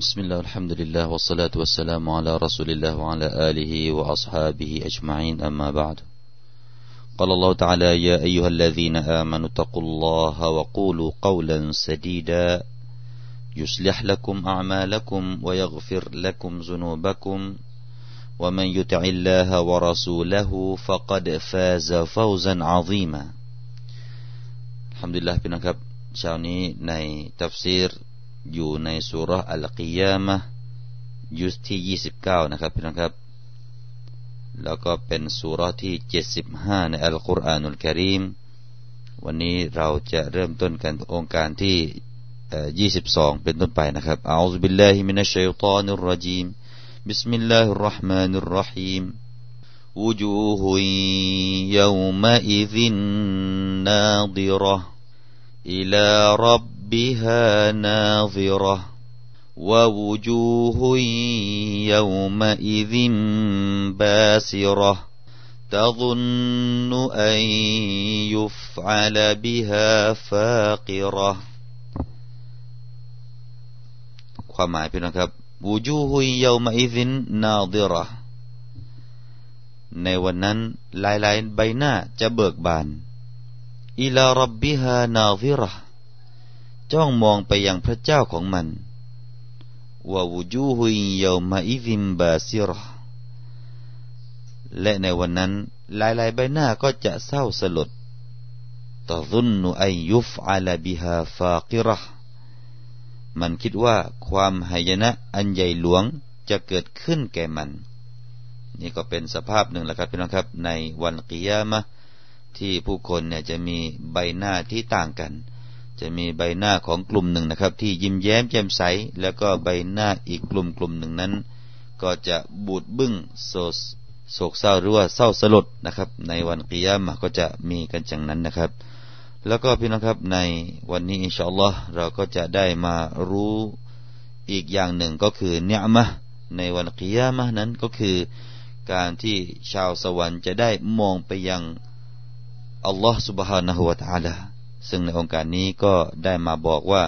بسم الله الحمد لله والصلاة والسلام على رسول الله وعلى آله وأصحابه أجمعين أما بعد قال الله تعالى يا أيها الذين آمنوا اتقوا الله وقولوا قولا سديدا يصلح لكم أعمالكم ويغفر لكم ذنوبكم ومن يطع الله ورسوله فقد فاز فوزا عظيما الحمد لله พี่น้องครับเช้านี้ในตัฟซีร อยู่ในสุรอัลกิยามะยุสที่ 29 นะครับพี่น้องครับ แล้วก็เป็นสุรที่ 75 ในอัลกุรอานุลกิริมวันนี้เราจะเริ่มต้นกันองค์การที่ 22 เป็นต้นไปนะครับอัลลอฮฺบิลลาฮิมินัชชัยฏานุรรจีม بسم الله الرحمن الرحيم وجوه يومئذ ناظرة إلى رب ربها ناظرة ووجوه يومئذ باسرة تظن أن يفعل بها فاقرة ความหมายพี่น้องครับวูจูฮุยเยามาอิซินนาดิระในวันนั้นหลายๆใบหน้าจะเบิกบานอิลารับบิฮานาดิระ จ้องมองไปยังพระเจ้าของมันวาวูจูฮุยเยามาอิซิมบาซิรและในวันนั้น หลายๆใบหน้าก็จะเศร้าสลดตซุนนุอัยยุฟอาลาบิฮาฟากิรมันคิดว่าความหายนะอันใหญ่หลวงจะเกิดขึ้นแก่มัน นี่ก็เป็นสภาพหนึ่งแหละครับพี่น้องครับ ในวันกิยามะที่ผู้คนเนี่ยจะมีใบหน้าที่ต่างกัน จะมีใบหน้าของกลุ่มหนึ่งนะครับ ที่ยิ้มแย้มแจ่มใส แล้วก็ใบหน้าอีกกลุ่มกลุ่มหนึ่งนั้น ก็จะบูดบึ้งโศโศกเศร้าหรือว่าเศร้าสลดนะครับ ในวันกิยามะก็จะมีกันจังนั้นนะครับ แล้วก็พี่น้องครับในวันนี้อินชาอัลลอฮ์เราก็จะได้มารู้อีกอย่างหนึ่งก็คือเนียมะในวันกิยามะนั้นก็คือ การที่ชาวสวรรค์จะได้มองไปยังอัลลอฮ์ سبحانه และ تعالى ซึ่งในองค์การนี้ก็ได้มาบอกว่า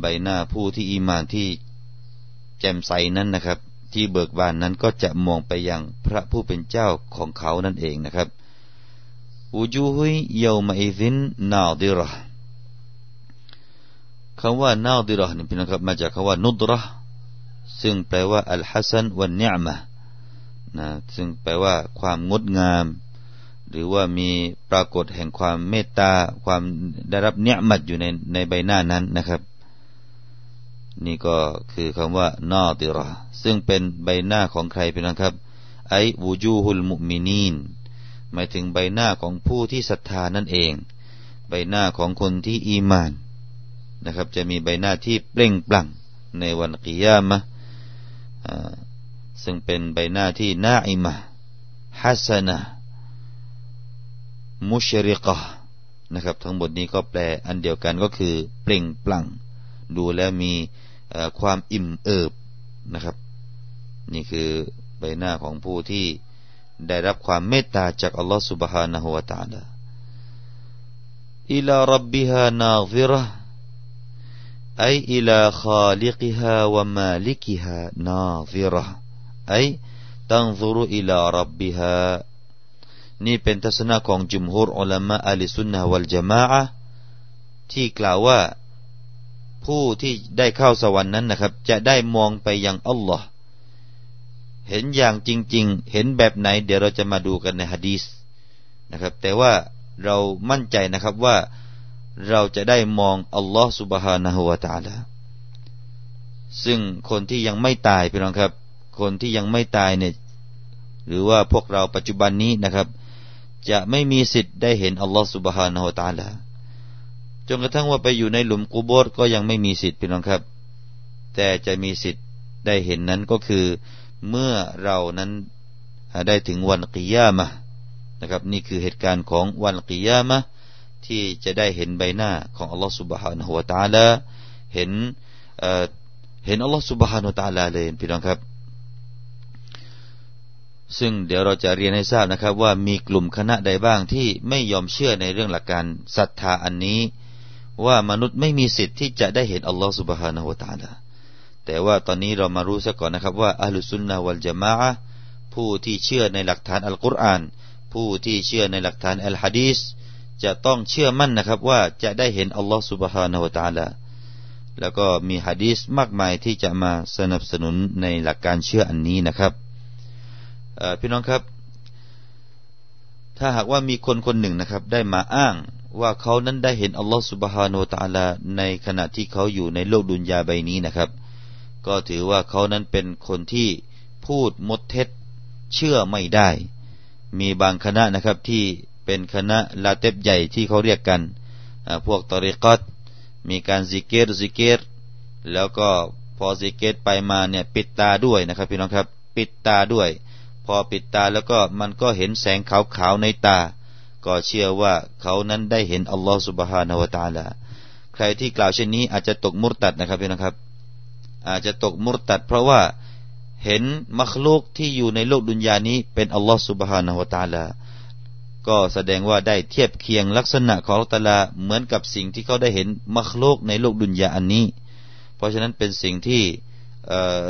ใบหน้าผู้ที่อีมานที่แจ่มใสนั้นนะครับ ที่เบิกบานนั้นก็จะมองไปยังพระผู้เป็นเจ้าของเขานั่นเองนะครับอูจูฮุยเยามาอิซินนาดิระคำว่านาดิระนี่พี่นะครับมาจากคำว่านุดระซึ่งแปลว่าอัลฮัสันวันเนียมะนะซึ่งแปลว่าความงดงาม หรือว่ามีปรากฏแห่งความเมตตาความได้รับเนียมัดอยู่ในในใบหน้านั้นนะครับ นี่ก็คือคำว่านาติระซึ่งเป็นใบหน้าของใครเป็นนะครับ ไอวูจูฮุลมุมินีนหมายถึงใบหน้าของผู้ที่ศรัทธานั่นเอง ใบหน้าของคนที่อีมานนะครับ จะมีใบหน้าที่เปล่งปลั่งในวันกิยามะซึ่งเป็นใบหน้าที่น่าอิมะฮัสนะ มุชริกะนะครับ ทั้งหมดนี้ก็แปลอันเดียวกันก็คือเปล่งปลั่งดูแล้วมีความอิ่มเอิบนะครับ นี่คือใบหน้าของผู้ที่ได้รับความเมตตาจากอัลลอฮฺ سبحانه และ تعالى อิลารับบิฮานาซิระไออิลาขาลิกิ นี่เป็นทัศนะของจุมฮุรอัลามะอัลิสุนนะวัลจามะอะที่กล่าวว่าผู้ที่ได้เข้าสวรรค์นั้นนะครับ จะได้มองไปยังอัลลอฮ์เห็นอย่างจริง ๆ เห็นแบบไหน เดี๋ยวเราจะมาดูกันในฮะดีสนะครับ แต่ว่าเรามั่นใจนะครับว่าเราจะได้มองอัลลอฮ์สุบฮานะฮุวาตาลาซึ่งคนที่ยังไม่ตายพี่น้องครับ คนที่ยังไม่ตายเนี่ยหรือว่าพวกเราปัจจุบันนี้นะครับ จะไม่มีสิทธิ์ได้เห็นอัลลอฮฺสุบฮานาอัลตาลาจนกระทั่งว่าไปอยู่ในหลุมกูโบสก็ยังไม่มีสิทธิ์พี่น้องครับ แต่จะมีสิทธิ์ได้เห็นนั้นก็คือเมื่อเรานั้นได้ถึงวันกิยามะนะครับ นี่คือเหตุการณ์ของวันกิยามะที่จะได้เห็นใบหน้าของอัลลอฮฺสุบฮานาอัลตาลาเห็นเห็นอัลลอฮฺสุบฮานาอัลตาลาเลยพี่น้องครับ ซึ่งเดี๋ยวเราจะเรียนให้ทราบนะครับ ว่ามีกลุ่มคณะใดบ้างที่ไม่ยอมเชื่อในเรื่องหลักการศรัทธาอันนี้ ว่ามนุษย์ไม่มีสิทธิ์ที่จะได้เห็นอัลลอฮฺสุบฮานาหูตาลาแต่ว่าตอนนี้เรามารู้ซะก่อนนะครับว่าอัลลอฮฺสุนนาวัลจามะผู้ที่เชื่อในหลักฐานอัลกุรอาน ผู้ที่เชื่อในหลักฐานอัลฮะดีสจะต้องเชื่อมั่นนะครับว่าจะได้เห็นอัลลอฮฺสุบฮานาหูตาลาแล้วก็มีฮะดีสมากมายที่จะมาสนับสนุนในหลักการเชื่ออันนี้นะครับ พี่น้องครับ ถ้าหากว่ามีคนคนหนึ่งนะครับ ได้มาอ้างว่าเขานั้นได้เห็นอัลลอฮฺสุบฮานูตาลาในขณะที่เขาอยู่ในโลกดุนยาใบนี้นะครับ ก็ถือว่าเขานั้นเป็นคนที่พูดมดเท็จเชื่อไม่ได้ มีบางคณะนะครับที่เป็นคณะลาเตบใหญ่ที่เขาเรียกกัน พวกตอริกอตมีการซิกเกตซิกเกตแล้วก็พอซิกเกตไปมาเนี่ยปิดตาด้วยนะครับพี่น้องครับ ปิดตาด้วย พอปิดตาแล้วก็มันก็เห็นแสงขาวๆในตา ก็เชื่อว่าเขานั้นได้เห็นอัลลอฮฺ سبحانه وتعالى ใครที่กล่าวเช่นนี้อาจจะตกمرتد นะครับพี่น้องครับ อาจจะตกمرتد เพราะว่าเห็นمخلوق ที่อยู่ในโลกدنيا นี้เป็นอัลลอฮฺ سبحانه وتعالىก็แสดงว่าได้เทียบเคียงลักษณะของตาลาเหมือนกับสิ่งที่เขาได้เห็นมัคโลกในโลกดุนยาอันนี้ เพราะฉะนั้นเป็นสิ่งที่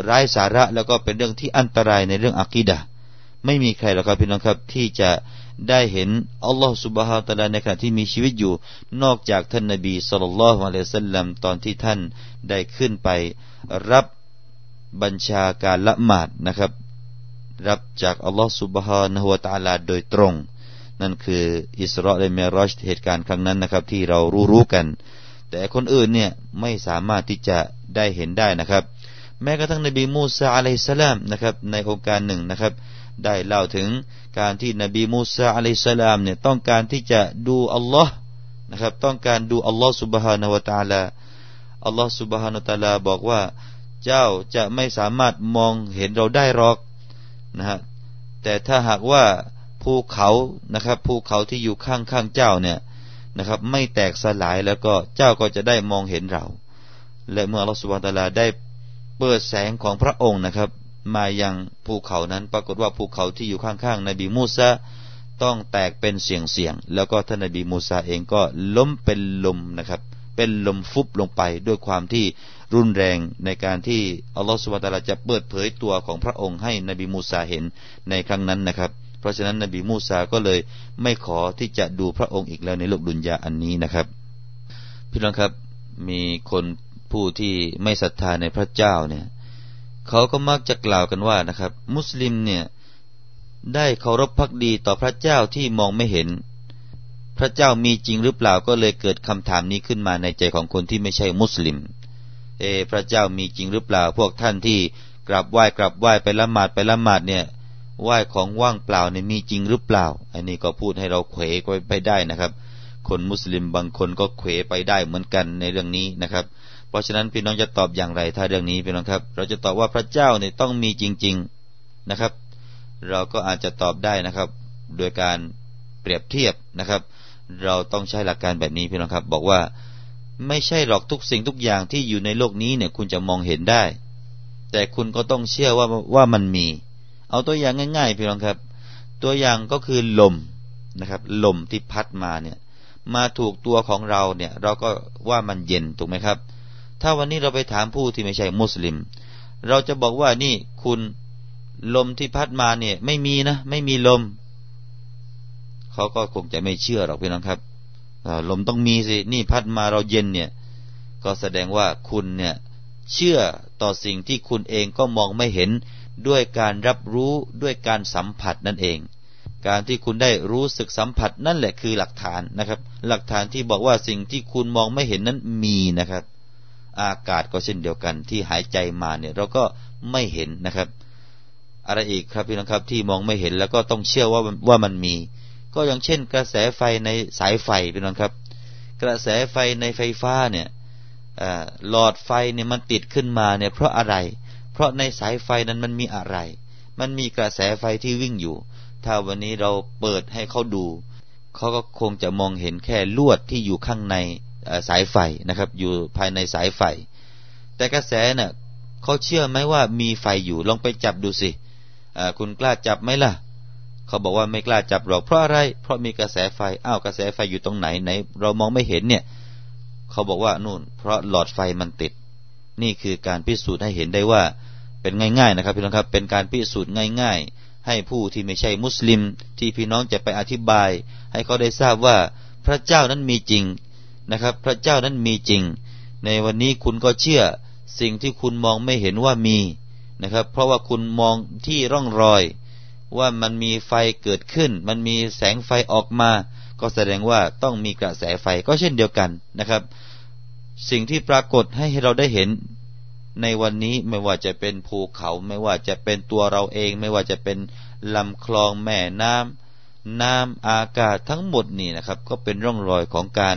ร้ายสาระแล้วก็เป็นเรื่องที่อันตรายในเรื่องอักีดะ ไม่มีใครหรอกครับพี่น้องครับที่จะได้เห็นอัลลอฮฺสุบฮาตะลาในขณะที่มีชีวิตอยู่ นอกจากท่านนบีสุลต่านละฮ์อะลัยฮิสัลลัมตอนที่ท่านได้ขึ้นไป รับบัญชาการละหมาดนะครับ รับจากอัลลอฮฺสุบฮานะฮุวาตาลาโดยตรง นั่นคืออิสราเอลเมรอชเหตุการณ์ครั้งนั้นนะครับ ที่เรารู้รู้กัน แต่คนอื่นเนี่ยไม่สามารถที่จะได้เห็นได้นะครับ แม้กระทั่งนบีมูซาอะลัยสลามนะครับในโอกาสหนึ่งนะครับ ได้เล่าถึงการที่นบีมูซาอะลัยสลามเนี่ยต้องการที่จะดูอัลลอฮ์นะครับ ต้องการดูอัลลอฮ์สุบฮานาวะตาลาอัลลอฮ์สุบฮานาวะตาลาบอกว่า เจ้าจะไม่สามารถมองเห็นเราได้หรอกนะฮะแต่ถ้าหากว่าภูเขานะครับภูเขาที่อยู่ข้างข้างเจ้าเนี่ยนะครับ ไม่แตกสลายแล้วก็เจ้าก็จะได้มองเห็นเรา และเมื่อเราสุบฮานตาลาได้เปิดแสงของพระองค์นะครับ มายังภูเขานั้น ปรากฏว่าภูเขาที่อยู่ข้างๆนบีมูซาต้องแตกเป็นเสียงๆแล้วก็ท่านนบีมูซาเองก็ล้มเป็นลมนะครับ เป็นลมฟุบลงไปด้วยความที่รุนแรงในการที่อัลลอฮฺสุบานตาลาจะเปิดเผยตัวของพระองค์ให้นบีมูซาเห็นในครั้งนั้นนะครับ เพราะฉะนั้นนบีมูซาก็เลยไม่ขอที่จะดูพระองค์อีกแล้วในโลกดุนยาอันนี้นะครับ พี่น้องครับมีคนผู้ที่ไม่ศรัทธาในพระเจ้าเนี่ย เขาก็มักจะกล่าวกันว่านะครับ มุสลิมเนี่ยได้เคารพพักดีต่อพระเจ้าที่มองไม่เห็น พระเจ้ามีจริงหรือเปล่าก็เลยเกิดคำถามนี้ขึ้นมาในใจของคนที่ไม่ใช่มุสลิม เอ พระเจ้ามีจริงหรือเปล่า พวกท่านที่กราบไหว้กราบไหว้ไปละหมาดไปละหมาดเนี่ยไหว้ของว่างเปล่าเนี่ยมีจริงหรือเปล่า อันนี้ก็พูดให้เราเขวไปได้นะครับ คนมุสลิมบางคนก็เขวไปได้เหมือนกันในเรื่องนี้นะครับ เพราะฉะนั้นพี่น้องจะตอบอย่างไรถ้าเรื่องนี้พี่น้องครับ เราจะตอบว่าพระเจ้าเนี่ยต้องมีจริง ๆนะครับ เราก็อาจจะตอบได้นะครับ โดยการเปรียบเทียบนะครับ เราต้องใช้หลักการแบบนี้พี่น้องครับ บอกว่าไม่ใช่หรอกทุกสิ่งทุกอย่างที่อยู่ในโลกนี้เนี่ยคุณจะมองเห็นได้ แต่คุณก็ต้องเชื่อว่าว่ามันมี เอาตัวอย่างง่ายๆพี่น้องครับ ตัวอย่างก็คือลมนะครับ ลมที่พัดมาเนี่ย มาถูกตัวของเราเนี่ย เราก็ว่ามันเย็นถูกไหมครับ ถ้าวันนี้เราไปถามผู้ที่ไม่ใช่มุสลิม เราจะบอกว่านี่คุณลมที่พัดมาเนี่ย ไม่มีนะ ไม่มีลม เขาก็คงจะไม่เชื่อหรอกพี่น้องครับลมต้องมีสิ นี่พัดมาเราเย็นเนี่ย ก็แสดงว่าคุณเนี่ย เชื่อต่อสิ่งที่คุณเองก็มองไม่เห็นด้วยการรับรู้ด้วยการสัมผัสนั่นเอง การที่คุณได้รู้สึกสัมผัสนั่นแหละคือหลักฐานนะครับ หลักฐานที่บอกว่าสิ่งที่คุณมองไม่เห็นนั้นมีนะครับ อากาศก็เช่นเดียวกัน ที่หายใจมาเนี่ยเราก็ไม่เห็นนะครับ อะไรอีกครับพี่น้องครับที่มองไม่เห็นแล้วก็ต้องเชื่อว่าว่ามันมี ก็อย่างเช่น กระแสไฟในสายไฟพี่น้องครับ กระแสไฟในไฟฟ้าเนี่ยหลอดไฟเนี่ยมันติดขึ้นมาเนี่ยเพราะอะไร เพราะในสายไฟนั้นมันมีอะไร มันมีกระแสไฟที่วิ่งอยู่ ถ้าวันนี้เราเปิดให้เขาดู เขาก็คงจะมองเห็นแค่ลวดที่อยู่ข้างใน สายไฟนะครับ อยู่ภายในสายไฟ แต่กระแสเนะ่ะเขาเชื่อไหมว่ามีไฟอยู่ลองไปจับดูสิคุณกล้าจับไหมล่ะ เขาบอกว่าไม่กล้าจับหรอกเพราะอะไร เพราะมีกระแสไฟอ้าวกระแสไฟอยู่ตรงไหนไหน เรามองไม่เห็นเนี่ย เขาบอกว่านู่น เพราะหลอดไฟมันติด นี่คือการพิสูจน์ให้เห็นได้ว่าเป็นง่ายๆนะครับพี่น้องครับเป็นการพิสูจน์ง่าย ๆ ให้ผู้ที่ไม่ใช่มุสลิม ที่พี่น้องจะไปอธิบาย ให้เขาได้ทราบว่าพระเจ้านั้นมีจริง นะครับ พระเจ้านั้นมีจริง ในวันนี้คุณก็เชื่อสิ่งที่คุณมองไม่เห็นว่ามีนะครับ เพราะว่าคุณมองที่ร่องรอย ว่ามันมีไฟเกิดขึ้น มันมีแสงไฟออกมา ก็แสดงว่าต้องมีกระแสไฟก็เช่นเดียวกันนะครับ สิ่งที่ปรากฏให้เราได้เห็นในวันนี้ไม่ว่าจะเป็นภูเขา ไม่ว่าจะเป็นตัวเราเอง ไม่ว่าจะเป็นลำคลองแม่น้ำ น้ำอากาศทั้งหมดนี่นะครับ ก็เป็นร่องรอยของการ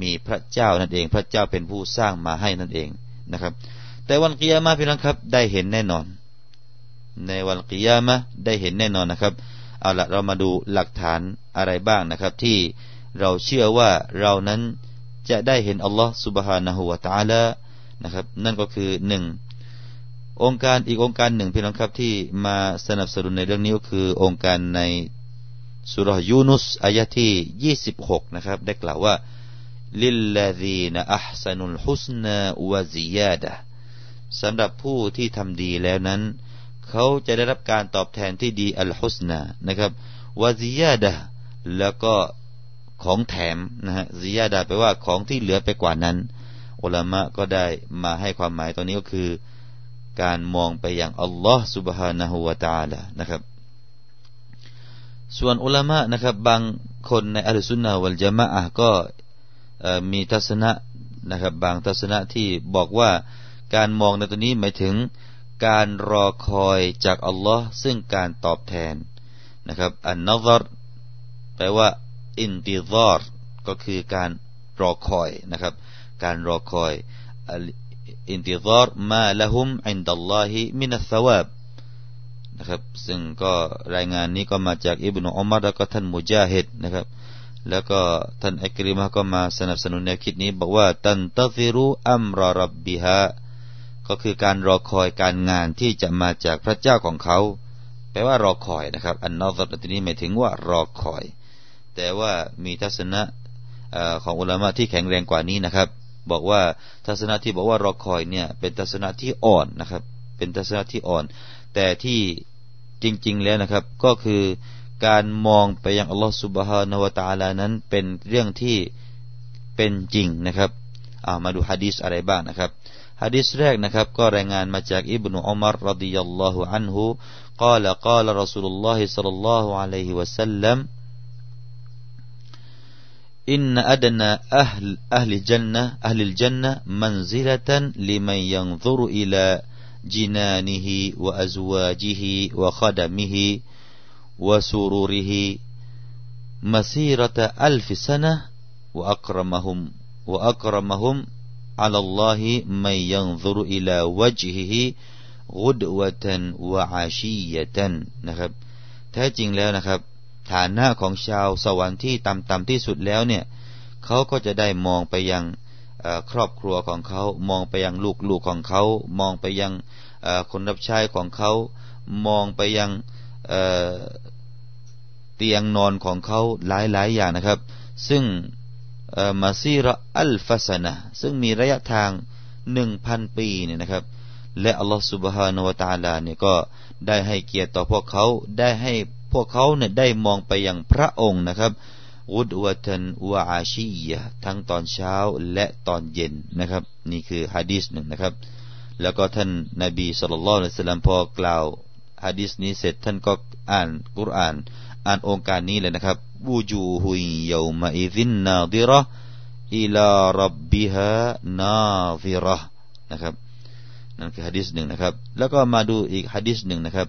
มีพระเจ้านั่นเอง พระเจ้าเป็นผู้สร้างมาให้นั่นเองนะครับ แต่วันกิยามะพี่น้องครับ ได้เห็นแน่นอน ในวันกิยามะได้เห็นแน่นอนนะครับเอาละเรามาดูหลักฐานอะไรบ้างนะครับ ที่เราเชื่อว่าเรานั้นจะได้เห็นอัลลอฮ์สุบฮานะฮูวะตาลนะครับ นั่นก็คือหนึ่งองค์การอีกองค์การหนึ่งพี่น้องครับที่มาสนับสนุนในเรื่องนี้ก็คือองค์การใน สุรยูนุสอายะที่ยี่สิบหกนะครับได้กล่าวว่าลิลลาดีนอัพสนุลฮุสนาวะซิยาดะสำหรับผู้ที่ทำดีแล้วนั้น เขาจะได้รับการตอบแทนที่ดีอัลฮุสนานะครับวะซิยาดะแล้วก็ของแถมนะฮะซิยาดะแปลว่าของที่เหลือไปกว่านั้นอุลามะก็ได้มาให้ความหมายตรงนี้ก็คือ การมองไปอย่างอัลลอฮ์ سبحانه และ تعالى นะครับ ส่วนอุลามะนะครับ บางคนในอัลสุนนะวัลจามะอะก็มีทัศนะนะครับ บางทัศนะที่บอกว่าการมองในตัวนี้หมายถึงการรอคอยจากอัลลอฮ์ซึ่งการตอบแทนนะครับالنظر แปลว่า انتظار ก็คือการรอคอยนะครับ การรอคอยانتظار ما لهم عند الله من الثواب นะครับ ซึ่งก็รายงานนี้ก็มาจากอิบนุอุมัรแล้วก็ท่านมุจาฮิดนะครับ แล้วก็ท่านอิกริมะฮ์ก็มาสนับสนุนแนวคิดนี้ บอกว่าتنتظر أمر ربهاก็คือการรอคอยการงานที่จะมาจากพระเจ้าของเขา แปลว่ารอคอยนะครับ อันนอซัตตนี้หมายถึงว่ารอคอย แต่ว่ามีทัศนะของอุลามะที่แข็งแรงกว่านี้นะครับ บอกว่าทัศนะที่บอกว่ารอคอยเนี่ยเป็นทัศนะที่อ่อนนะครับ เป็นทัศนะที่อ่อน แต่ที่ จริง ๆ แล้วนะครับ ก็คือการมองไปยังอัลลอฮฺสุบฮานาวะตาลานั้นเป็นเรื่องที่เป็นจริงนะครับเอามาดูฮะดีษอะไรบ้างนะครับฮะดีษแรกนะครับ ก็รายงานมาจากอิบนุอุมารรดิยัลลอฮุอันฮุกล่าวกล่าวรอสูลุลลอฮิสัลลัลลอฮุอะลัยฮิวะสัลลัมอินอัดนาอัลอัลจันนะอัลจันนะมันซิลตันลิมันยังซุรุอิลา جنانه وأزواجه وخدمه وسروره مسيرة ألف سنة وأكرمهم وأكرمهم على الله من ينظر إلى وجهه غدوة وعشية นะครับแท้จริงแล้วนะครับฐานะของชาวสวรรค์ที่ต่ำๆที่สุดแล้วเนี่ยเขาก็จะได้มองไปยัง ครอบครัวของเขามองไปยังลูกๆของเขา มองไปยังคนรับใช้ของเขา มองไปยังเตียงนอนของเขาหลายๆอย่างนะครับ ซึ่งมาซีระอัลฟาสนะซึ่งมีระยะทางหนึ่งพันปีเนี่ยนะครับ และอัลลอฮฺสุบฮานาวตาลาเนี่ยก็ได้ให้เกียรติต่อพวกเขาได้ให้พวกเขาเนี่ยได้มองไปยังพระองค์นะครับ อุดวตันวาอาชียทั้งตอนเช้าและตอนเย็นนะครับ นี่คือฮะดีษหนึ่งนะครับ แล้วก็ท่านนบีสุลต่านละสลลัมพอกล่าวฮะดีษนี้เสร็จท่านก็อ่านกุรอาน อ่านองค์การนี้เลยนะครับวูจูฮุยยามาอิซินนาดิระอิลารับบิฮานาฟิระนะครับนั่นคือฮะดีษหนึ่งนะครับ แล้วก็มาดูอีกฮะดีษหนึ่งนะครับ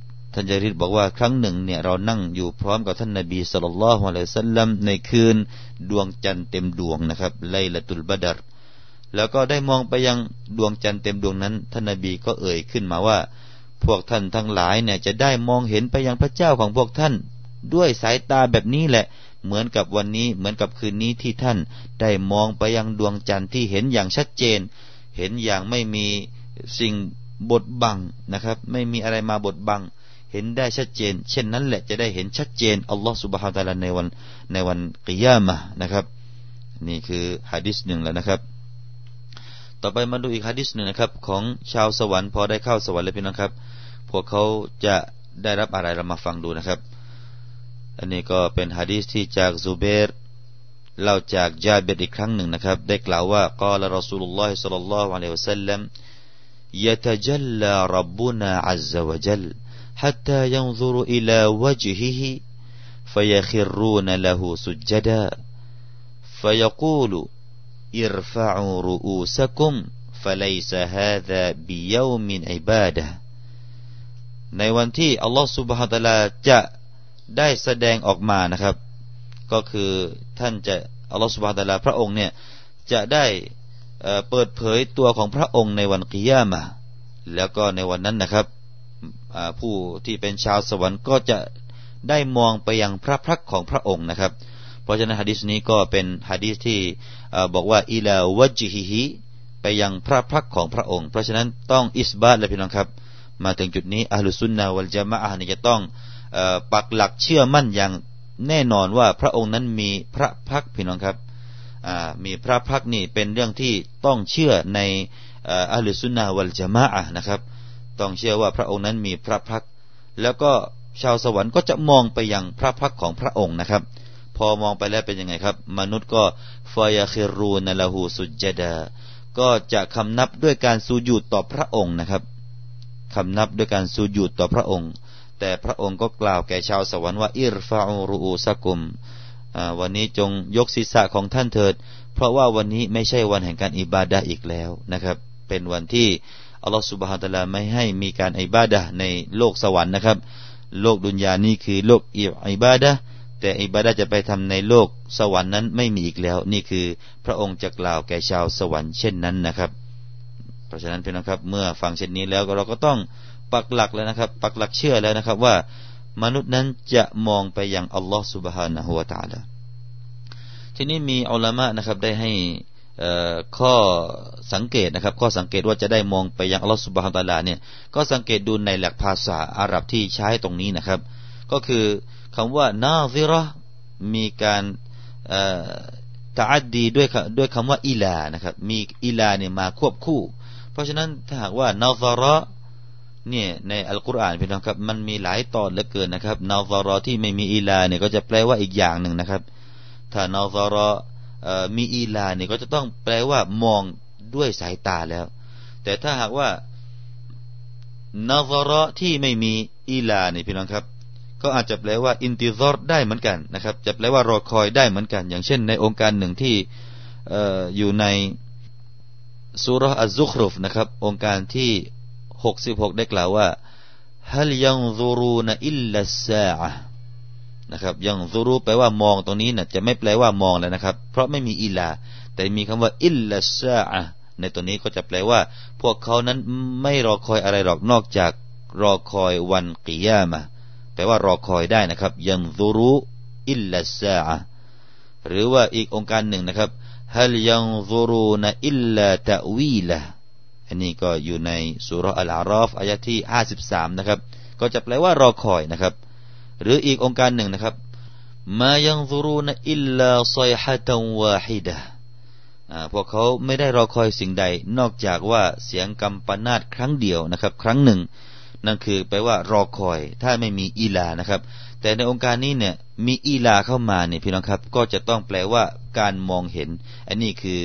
ท่านจาริดบอกว่าครั้งหนึ่งเนี่ยเรานั่งอยู่พร้อมกับท่านนบีสุลต่านละฮ์อะลัยซัลลัมในคืนดวงจันทร์เต็มดวงนะครับไลละตุลบดรแล้วก็ได้มองไปยังดวงจันทร์เต็มดวงนั้น ท่านนบีก็เอ่ยขึ้นมาว่า พวกท่านทั้งหลายเนี่ยจะได้มองเห็นไปยังพระเจ้าของพวกท่าน ด้วยสายตาแบบนี้แหละ เหมือนกับวันนี้เหมือนกับคืนนี้ที่ท่าน ได้มองไปยังดวงจันทร์ที่เห็นอย่างชัดเจน เห็นอย่างไม่มีสิ่งบดบังนะครับ ไม่มีอะไรมาบดบัง เห็นได้ชัดเจน เช่นนั้นแหละจะได้เห็นชัดเจนอัลลอฮ์สุบฮานตะลาในวันในวันกิยามะนะครับ นี่คือฮะดิษหนึ่งแล้วนะครับ ต่อไปมาดูอีกฮะดิษหนึ่งนะครับ ของชาวสวรรค์พอได้เข้าสวรรค์แล้วพี่น้องครับ พวกเขาจะได้รับอะไรเรามาฟังดูนะครับ อันนี้ก็เป็นฮะดิษที่จากซูเบรเล่าจากญาเบตอีกครั้งหนึ่งนะครับ ได้กล่าวว่ากอลาวรอซูลุลลอฮิสัลลัลลอฮุอะลัยฮิวะสัลลัมยะตะจัลลารับบุนาอัลลอฮฺ حتى ينظر إلى وجهه فيخرون له سجدا فيقول ارفعوا رؤوسكم فليس هذا بيوم عباده ในวันที่อัลลอฮฺสุบฮฺตะลาจะได้แสดงออกมานะครับ ก็คือท่านจะอัลลอฮฺสุบฮฺตะลาพระองค์เนี่ยจะได้เปิดเผยตัวของพระองค์ในวันกิยามะแล้วก็ในวันนั้นนะครับ ผู้ที่เป็นชาวสวรรค์ก็จะได้มองไปยังพระพักของพระองค์นะครับ เพราะฉะนั้นฮะดิษนี้ก็เป็นฮะดิษที่บอกว่าอิลาวจิฮิฮิไปยังพระพักของพระองค์ เพราะฉะนั้นต้องอิสบาตเลยพี่น้องครับ มาถึงจุดนี้อัลลุสุนนะวัลจามะอะนี่จะต้องปักหลักเชื่อมั่นอย่างแน่นอนว่าพระองค์นั้นมีพระพักพี่น้องครับมีพระพักนี่เป็นเรื่องที่ต้องเชื่อในอัลลสุนนะวัลจามะนะครับ ต้องเชื่อว่าพระองค์นั้นมีพระพัก แล้วก็ชาวสวรรค์ก็จะมองไปยังพระพักของพระองค์นะครับ พอมองไปแล้วเป็นยังไงครับ มนุษย์ก็ฟายาคิรูนละหูสุจดา ก็จะคำนับด้วยการสูญูดต่อพระองค์นะครับคำนับด้วยการสูญูดต่อพระองค์ แต่พระองค์ก็กล่าวแก่ชาวสวรรค์ว่าอิรฟาอูรูสกุมวันนี้จงยกศีรษะของท่านเถิด เพราะว่าวันนี้ไม่ใช่วันแห่งการอิบาดะอีกแล้วนะครับ เป็นวันที่ อัลลอฮฺสุบฮาตะลาไม่ให้มีการอิบาดะในโลกสวรรค์นะครับ โลกดุนยานี่คือโลกอิบาดะแต่อิบาดะจะไปทำในโลกสวรรค์นั้นไม่มีอีกแล้ว นี่คือพระองค์จะกล่าวแก่ชาวสวรรค์เช่นนั้นนะครับ เพราะฉะนั้นพี่น้องครับ เมื่อฟังเช่นนี้แล้วเราก็ต้องปักหลักแล้วนะครับ ปักหลักเชื่อแล้วนะครับว่ามนุษย์นั้นจะมองไปยังอัลลอฮฺสุบฮานะฮุวาตาลาทีนี้มีอัลลอฮ์นะครับได้ให้ ข้อสังเกตนะครับ ข้อสังเกตว่าจะได้มองไปยังอัลลอฮฺสุบฮานตะลาเนี่ยก็สังเกตดูในหลักภาษาอาหรับที่ใช้ตรงนี้นะครับ ก็คือคำว่านาซิรมีการตาอัดดีด้วยด้วยคำว่าอิลานะครับ มีอิลาเนี่ยมาควบคู่ เพราะฉะนั้นถ้าหากว่านาซาระเนี่ยในอัลกุรอานพี่น้องครับมันมีหลายตอนเหลือเกินนะครับนาซาระที่ไม่มีอิลาเนี่ยก็จะแปลว่าอีกอย่างหนึ่งนะครับ ถ้านาซาระ มีอีลาเนี่ยก็จะต้องแปลว่ามองด้วยสายตาแล้ว แต่ถ้าหากว่านาซารอที่ไม่มีอีลาเนี่ยพี่น้องครับ ก็อาจจะแปลว่าانتظارได้เหมือนกันนะครับ จะแปลว่ารอคอยได้เหมือนกัน อย่างเช่น ในโองการหนึ่งที่อยู่ในสูเราะฮฺอัซซุครุฟนะครับ โองการที่หกสิบหกได้กล่าวว่าهل ينظرون إلا الساعة นะครับينظر แปลว่ามองตรงนี้นะจะไม่แปลว่ามองแล้วนะครับ เพราะไม่มีإلى แต่มีคำว่าإلا الساعة ในตัวนี้ก็จะแปลว่า พวกเขานั้นไม่รอคอยอะไรหรอกนอกจากรอคอยวันกิยามะแปลว่ารอคอยได้นะครับยังซูรูอิลลัสซาอะหรือว่าอีกองค์การหนึ่งนะครับฮัลยังซูรูนอิลลาตะวีละอันนี้ก็อยู่ในสุรอัลอาราฟอายะที่ห้าสิบสามนะครับ ก็จะแปลว่ารอคอยนะครับ หรืออีกองค์การหนึ่งนะครับมายังซูรูนอิลลาซอยฮะตันวาฮิดะพวกเขาไม่ได้รอคอยสิ่งใด นอกจากว่าเสียงกำปนาตครั้งเดียวนะครับ ครั้งหนึ่ง นั่นคือแปลว่ารอคอย ถ้าไม่มีอีลานะครับ แต่ในองค์การนี้เนี่ยมีอีลาเข้ามาเนี่ยพี่น้องครับ ก็จะต้องแปลว่าการมองเห็น อันนี้คือ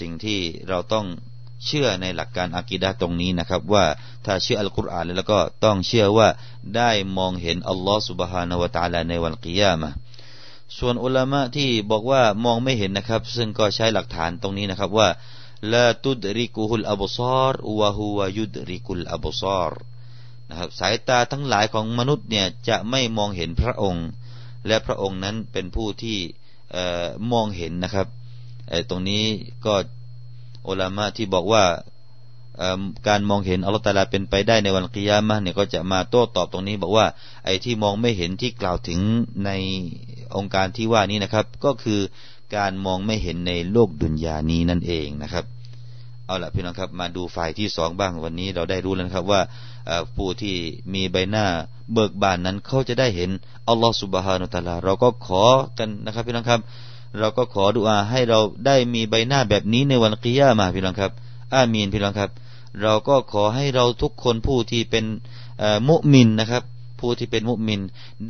สิ่งที่เราต้อง เชื่อในหลักการอากิดะตรงนี้นะครับ ว่าถ้าเชื่ออัลกุรอานแล้วก็ต้องเชื่อว่าได้มองเห็นอัลลอฮ์สุบฮานาวะตาลาในวันกิยามะส่วนอุลามะที่บอกว่ามองไม่เห็นนะครับ ซึ่งก็ใช้หลักฐานตรงนี้นะครับว่าลาตุดริกุฮุลอับซารวะฮุวายุดริกุลอับซารนะครับสายตาทั้งหลายของมนุษย์เนี่ยจะไม่มองเห็นพระองค์ และพระองค์นั้นเป็นผู้ที่มองเห็นนะครับตรงนี้ก็ อุลามะที่บอกว่าการมองเห็นอัลลอฮฺตาลาเป็นไปได้ในวันกิยามะเนี่ยก็จะมาโต้ตอบตรงนี้ บอกว่าไอ้ที่มองไม่เห็นที่กล่าวถึงในองค์การที่ว่านี้นะครับ ก็คือการมองไม่เห็นในโลกดุนยานี้นั่นเองนะครับ เอาละพี่น้องครับมาดูฝ่ายที่สองบ้างวันนี้เราได้รู้แล้วครับว่าผู้ที่มีใบหน้าเบิกบานนั้นเขาจะได้เห็นอัลลอฮฺสุบฮานุตาลา เราก็ขอกันนะครับพี่น้องครับ เราก็ขอดุอาให้เราได้มีใบหน้าแบบนี้ในวันกิยามาพี่น้องครับ อามีนพี่น้องครับ เราก็ขอให้เราทุกคนผู้ที่เป็นมุมินนะครับ ผู้ที่เป็นมุมิน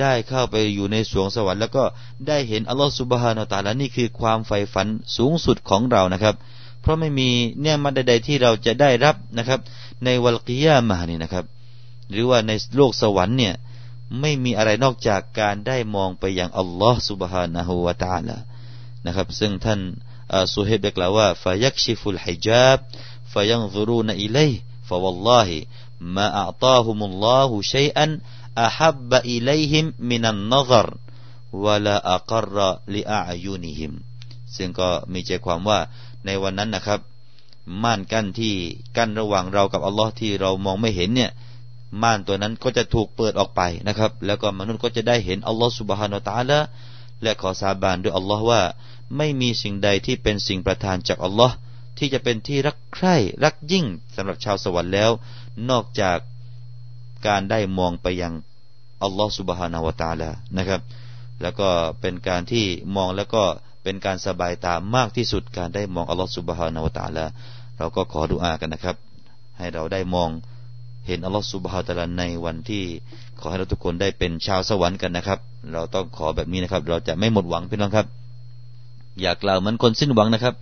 ได้เข้าไปอยู่ในสวงสวรรค์แล้วก็ได้เห็นอัลลอฮฺสุบฮานาตาลานี่คือความใฝ่ฝันสูงสุดของเรานะครับ เพราะไม่มีเนี่ยมาใดๆที่เราจะได้รับนะครับ ในวัลกิยามานี่นะครับ หรือว่าในโลกสวรรค์เนี่ยไม่มีอะไรนอกจากการได้มองไปยังอัลลอฮฺสุบฮานะฮูวาตาลา นะครับ ซึ่งท่านสุเฮบได้กล่าวว่าفيكشف الحجاب فينظرون إليه فوالله ما أعطاهم الله شيئا أحب إليهم من النظر ولا أقر لأعينهم ซึ่งก็มีใจความว่าในวันนั้นนะครับ ม่านกั้นที่กั้นระหว่างเรากับอัลลอฮ์ที่เรามองไม่เห็นเนี่ยม่านตัวนั้นก็จะถูกเปิดออกไปนะครับ แล้วก็มนุษย์ก็จะได้เห็นอัลลอฮ์سبحانه وتعالى และขอสาบานด้วยอัลลอฮ์ว่า ไม่มีสิ่งใดที่เป็นสิ่งประทานจากอัลลอฮ์ที่จะเป็นที่รักใคร่รักยิ่งสำหรับชาวสวรรค์แล้ว นอกจากการได้มองไปยังอัลลอฮ์สุบฮานาวตาละนะครับ แล้วก็เป็นการที่มองแล้วก็เป็นการสบายตามากที่สุดการได้มองอัลลอฮ์สุบฮานาวตาละเราก็ขอดุอากันนะครับ ให้เราได้มอง เห็นอัลลอฮฺสุบฮาตะลาในวันที่ขอให้เราทุกคนได้เป็นชาวสวรรค์กันนะครับ เราต้องขอแบบนี้นะครับ เราจะไม่หมดหวังพี่น้องครับ อย่ากล่าวเหมือนคนสิ้นหวังนะครับ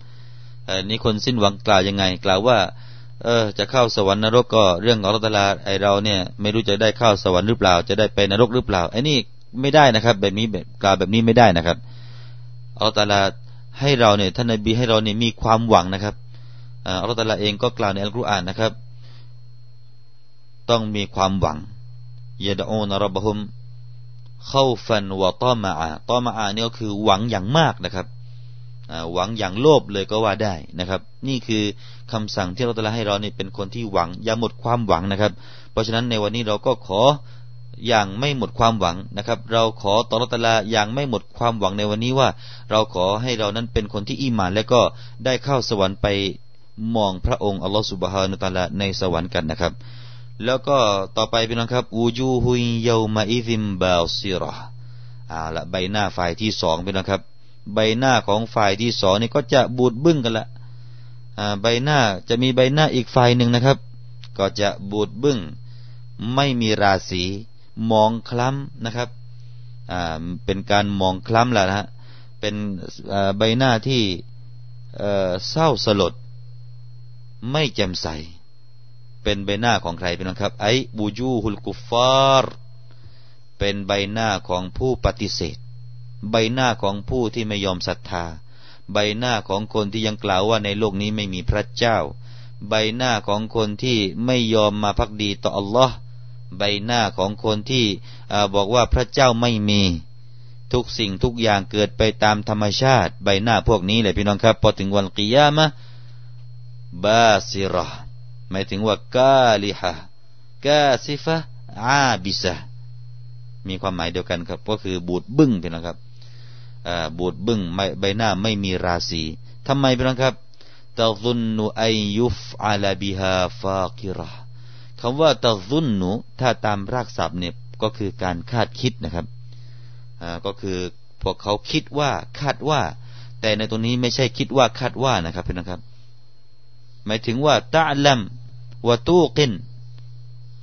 นี่คนสิ้นหวังกล่าวยังไง กล่าวว่า เออจะเข้าสวรรค์นรกก็เรื่องของอัลลอฮฺไอเราเนี่ยไม่รู้จะได้เข้าสวรรค์หรือเปล่า จะได้ไปนรกหรือเปล่าไอ้นี่ไม่ได้นะครับ แบบนี้กล่าวแบบนี้ไม่ได้นะครับอัลลอฮฺให้เราเนี่ยท่านนบีให้เราเนี่ยมีความหวังนะครับอัลลอฮฺเองก็กล่าวในอัลกุรอานนะครับ ต้องมีความหวังยาดอูนรบหุมเข้าฟันวะต้อมาอาต้อมาอาเนี่ยก็คือหวังอย่างมากนะครับหวังอย่างโลภเลยก็ว่าได้นะครับ นี่คือคำสั่งที่เราตะลาให้เราเนี่เป็นคนที่หวัง อย่าหมดความหวังนะครับ เพราะฉะนั้นในวันนี้เราก็ขออย่างไม่หมดความหวังนะครับ เราขอต่อรัตลาอย่างไม่หมดความหวังในวันนี้ว่า เราขอให้เรานั้นเป็นคนที่อิหมาน และก็ได้เข้าสวรรค์ไปมองพระองค์อัลลอฮฺสุบฮานุตาลาในสวรรค์กันนะครับ แล้วก็ต่อไปพี่น้องครับอูจูฮุยเยามาอิซิมบาซิรออ่าละใบหน้าฝ่ายที่สองพี่น้องครับ ใบหน้าของฝ่ายที่สองนี่ก็จะบูดบึ้งกันละอ่าใบหน้าจะมีใบหน้าอีกฝ่ายหนึ่งนะครับ ก็จะบูดบึ้ง ไม่มีราศีมองคล้ำนะครับอ่าเป็นการมองคล้ำแหละนะฮะเป็นใบหน้าที่เศร้าสลด ไม่แจ่มใส เป็นใบหน้าของใครเป็นครับ ไอบูยูฮุลกุฟาร์เป็นใบหน้าของผู้ปฏิเสธ ใบหน้าของผู้ที่ไม่ยอมศรัทธา ใบหน้าของคนที่ยังกล่าวว่าในโลกนี้ไม่มีพระเจ้า ใบหน้าของคนที่ไม่ยอมมาพักดีต่ออัลลอฮ์ใบหน้าของคนที่บอกว่าพระเจ้าไม่มี ทุกสิ่งทุกอย่างเกิดไปตามธรรมชาติ ใบหน้าพวกนี้เลยพี่น้องครับ พอถึงวันกิยามะบาซิรอ หมายถึงว่ากาลิฮะกาซิฟะอาบิซะมีความหมายเดียวกันครับ ก็คือบูดบึ้งเป็นนะครับบูดบึ้งใบหน้าไม่มีราศีทำไมเป็นนะครับตะซุนนุไอยุฟอาลาบิฮาฟากิระคำว่าตะซุนนุถ้าตามรากศัพท์เนี่ยก็คือการคาดคิดนะครับก็คือพวกเขาคิดว่าคาดว่า แต่ในตรงนี้ไม่ใช่คิดว่าคาดว่านะครับเพี่นครับ หมายถึงว่าตะลัม วตูกิน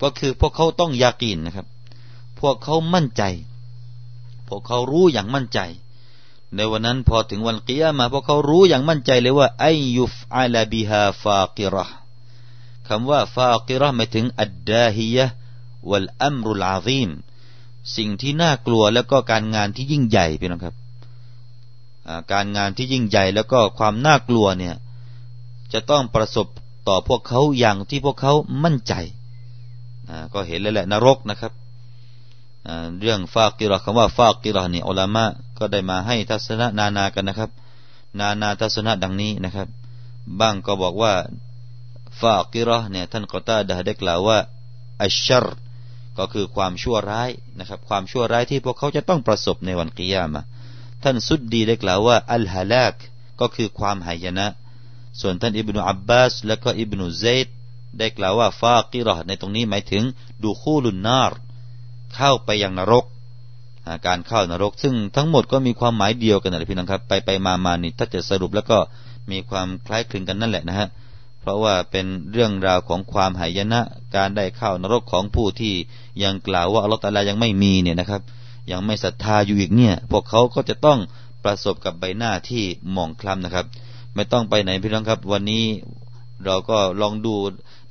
ก็คือพวกเขาต้องยากีนนะครับ พวกเขามั่นใจ พวกเขารู้อย่างมั่นใจ ในวันนั้นพอถึงวันกิยามาพวกเขารู้อย่างมั่นใจเลยว่าไอยุฟอาลาบิฮาฟากิระคำว่าฟากิระหมายถึงอัดดาฮียะวัลอัมรุลอาซีมสิ่งที่น่ากลัวแล้วก็การงานที่ยิ่งใหญ่พี่น้องครับการงานที่ยิ่งใหญ่แล้วก็ความน่ากลัวเนี่ยจะต้องประสบ ต่อพวกเขาอย่างที่พวกเขามั่นใจก็เห็นแล้วแหละนรกนะครับเรื่องฟากิรอคำว่าฟากิรอนี่อัลามะก็ได้มาให้ทัศนะนานากันนะครับ นานาทัศนะดังนี้นะครับบางก็บอกว่าฟากิรอเนี่ยท่านกอตาดะได้กล่าวว่าอัชชรก็คือความชั่วร้ายนะครับ ความชั่วร้ายที่พวกเขาจะต้องประสบในวันกิยามะท่านสุดดีได้กล่าวว่าอัลฮะลากก็คือความหายนะ ส่วนท่านอิบนุอับบาสและก็อิบนุเซดได้กล่าวว่าฟากิรอในตรงนี้หมายถึงดูคูลุนนารเข้าไปยังนรกการเข้านรก ซึ่งทั้งหมดก็มีความหมายเดียวกันนะพี่น้องครับ ไปไปมามานี่ถ้าจะสรุปแล้วก็มีความคล้ายคลึงกันนั่นแหละนะฮะเพราะว่าเป็นเรื่องราวของความหายนะ การได้เข้านรกของผู้ที่ยังกล่าวว่าอัลลอฮฺตาลายังไม่มีเนี่ยนะครับ ยังไม่ศรัทธาอยู่อีกเนี่ย พวกเขาก็จะต้องประสบกับใบหน้าที่หมองคล้ำนะครับ ไม่ต้องไปไหนพี่น้องครับ วันนี้เราก็ลองดู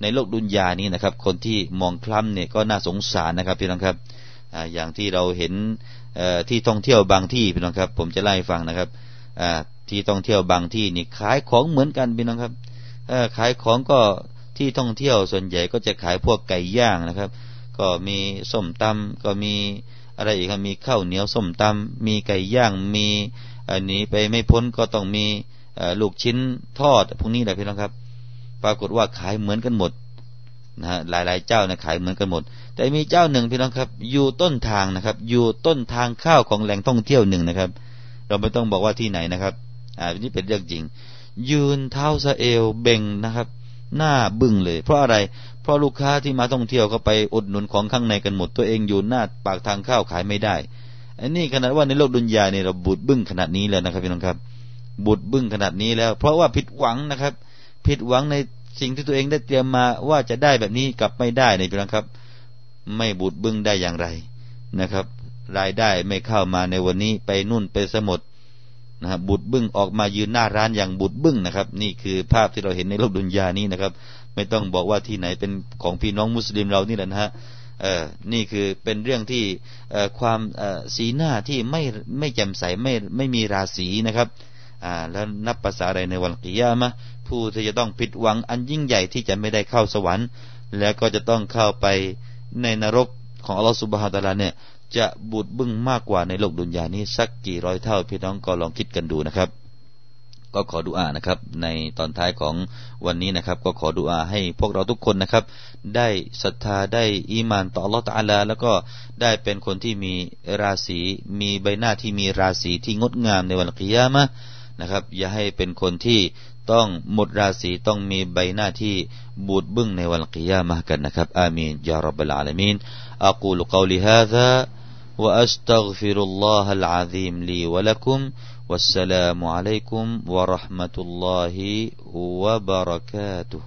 ในโลกดุนยานี้นะครับ คนที่มองคล้ำเนี่ยก็น่าสงสารนะครับพี่น้องครับอย่างที่เราเห็นที่ท่องเที่ยวบางที่พี่น้องครับ ผมจะไล่ฟังนะครับที่ท่องเที่ยวบางที่นี่ขายของเหมือนกันพี่น้องครับขายของก็ที่ท่องเที่ยวส่วนใหญ่ก็จะขายพวกไก่ย่างนะครับ ก็มีส้มตำก็มีอะไรอีกครับมีข้าวเหนียวส้มตำมีไก่ย่างมีอันนี้ไปไม่พ้นก็ต้องมี ลูกชิ้นทอดพวกนี้แหละพี่น้องครับ ปรากฏว่าขายเหมือนกันหมดนะฮะหลายๆเจ้านะขายเหมือนกันหมด แต่มีเจ้าหนึ่งพี่น้องครับ อยู่ต้นทางนะครับ อยู่ต้นทางข้าวของแหล่งท่องเที่ยวหนึ่งนะครับ เราไม่ต้องบอกว่าที่ไหนนะครับ อ่านี่เป็นเรื่องจริง ยืนเท้าสะเอวเบ่งนะครับ หน้าบึ้งเลย เพราะอะไร เพราะลูกค้าที่มาท่องเที่ยวก็ไปอุดหนุนของข้างในกันหมด ตัวเองอยู่หน้าปากทางข้าวขายไม่ได้อันนี้ขนาดว่าในโลกดุนยาเนี่ยเราบูดบึ้งขนาดนี้แล้วนะครับพี่น้องครับ บูดบึ้งขนาดนี้แล้ว เพราะว่าผิดหวังนะครับ ผิดหวังในสิ่งที่ตัวเองได้เตรียมมาว่าจะได้แบบนี้กลับไม่ได้ในพี่น้องครับ ไม่บูดบึ้งได้อย่างไรนะครับ รายได้ไม่เข้ามาในวันนี้ไปนุ่นไปสมุดนะครับบุดบึ้งออกมายืนหน้าร้านอย่างบุดบึ้งนะครับ นี่คือภาพที่เราเห็นในโลกดุนยานี้นะครับ ไม่ต้องบอกว่าที่ไหนเป็นของพี่น้องมุสลิมเรานี่แหละนะฮะเออนี่คือเป็นเรื่องที่ความสีหน้าที่ไม่ไม่แจ่มใสไม่ไม่มีราศีนะครับ แล้วนับภาษาอะไรในวันกิยามะผู้ที่จะต้องผิดหวังอันยิ่งใหญ่ที่จะไม่ได้เข้าสวรรค์ แล้วก็จะต้องเข้าไปในนรกของอัลลอฮฺสุบฮาตะลาเนี่ยจะบูดบึ้งมากกว่าในโลกดุนยานี้สักกี่ร้อยเท่าพี่น้องก็ลองคิดกันดูนะครับ ก็ขอดุอานะครับ ในตอนท้ายของวันนี้นะครับ ก็ขอดุอาให้พวกเราทุกคนนะครับ ได้ศรัทธาได้อีมานต่ออัลลอฮฺตาลา แล้วก็ได้เป็นคนที่มีราศีมีใบหน้าที่มีราศีที่งดงามในวันกิยามะ นะครับ อย่าให้เป็นคนที่ต้องหมดราศีต้องมีใบหน้าที่บูดบึ้งในวันกิยามะกันนะครับอามีนยารับบลอาลามีนอักูลกาวลิฮาซา وأستغفر الله العظيم لي ولكم والسلام عليكم ورحمة الله وبركاته